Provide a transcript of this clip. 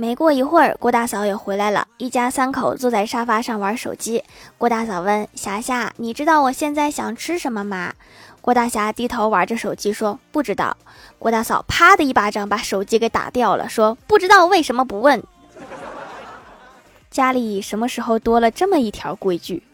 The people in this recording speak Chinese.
没过一会儿郭大嫂也回来了一家三口坐在沙发上玩手机。郭大嫂问霞霞你知道我现在想吃什么吗？郭大侠低头玩着手机说不知道。郭大嫂啪的一巴掌把手机给打掉了说不知道为什么不问。家里什么时候多了这么一条规矩？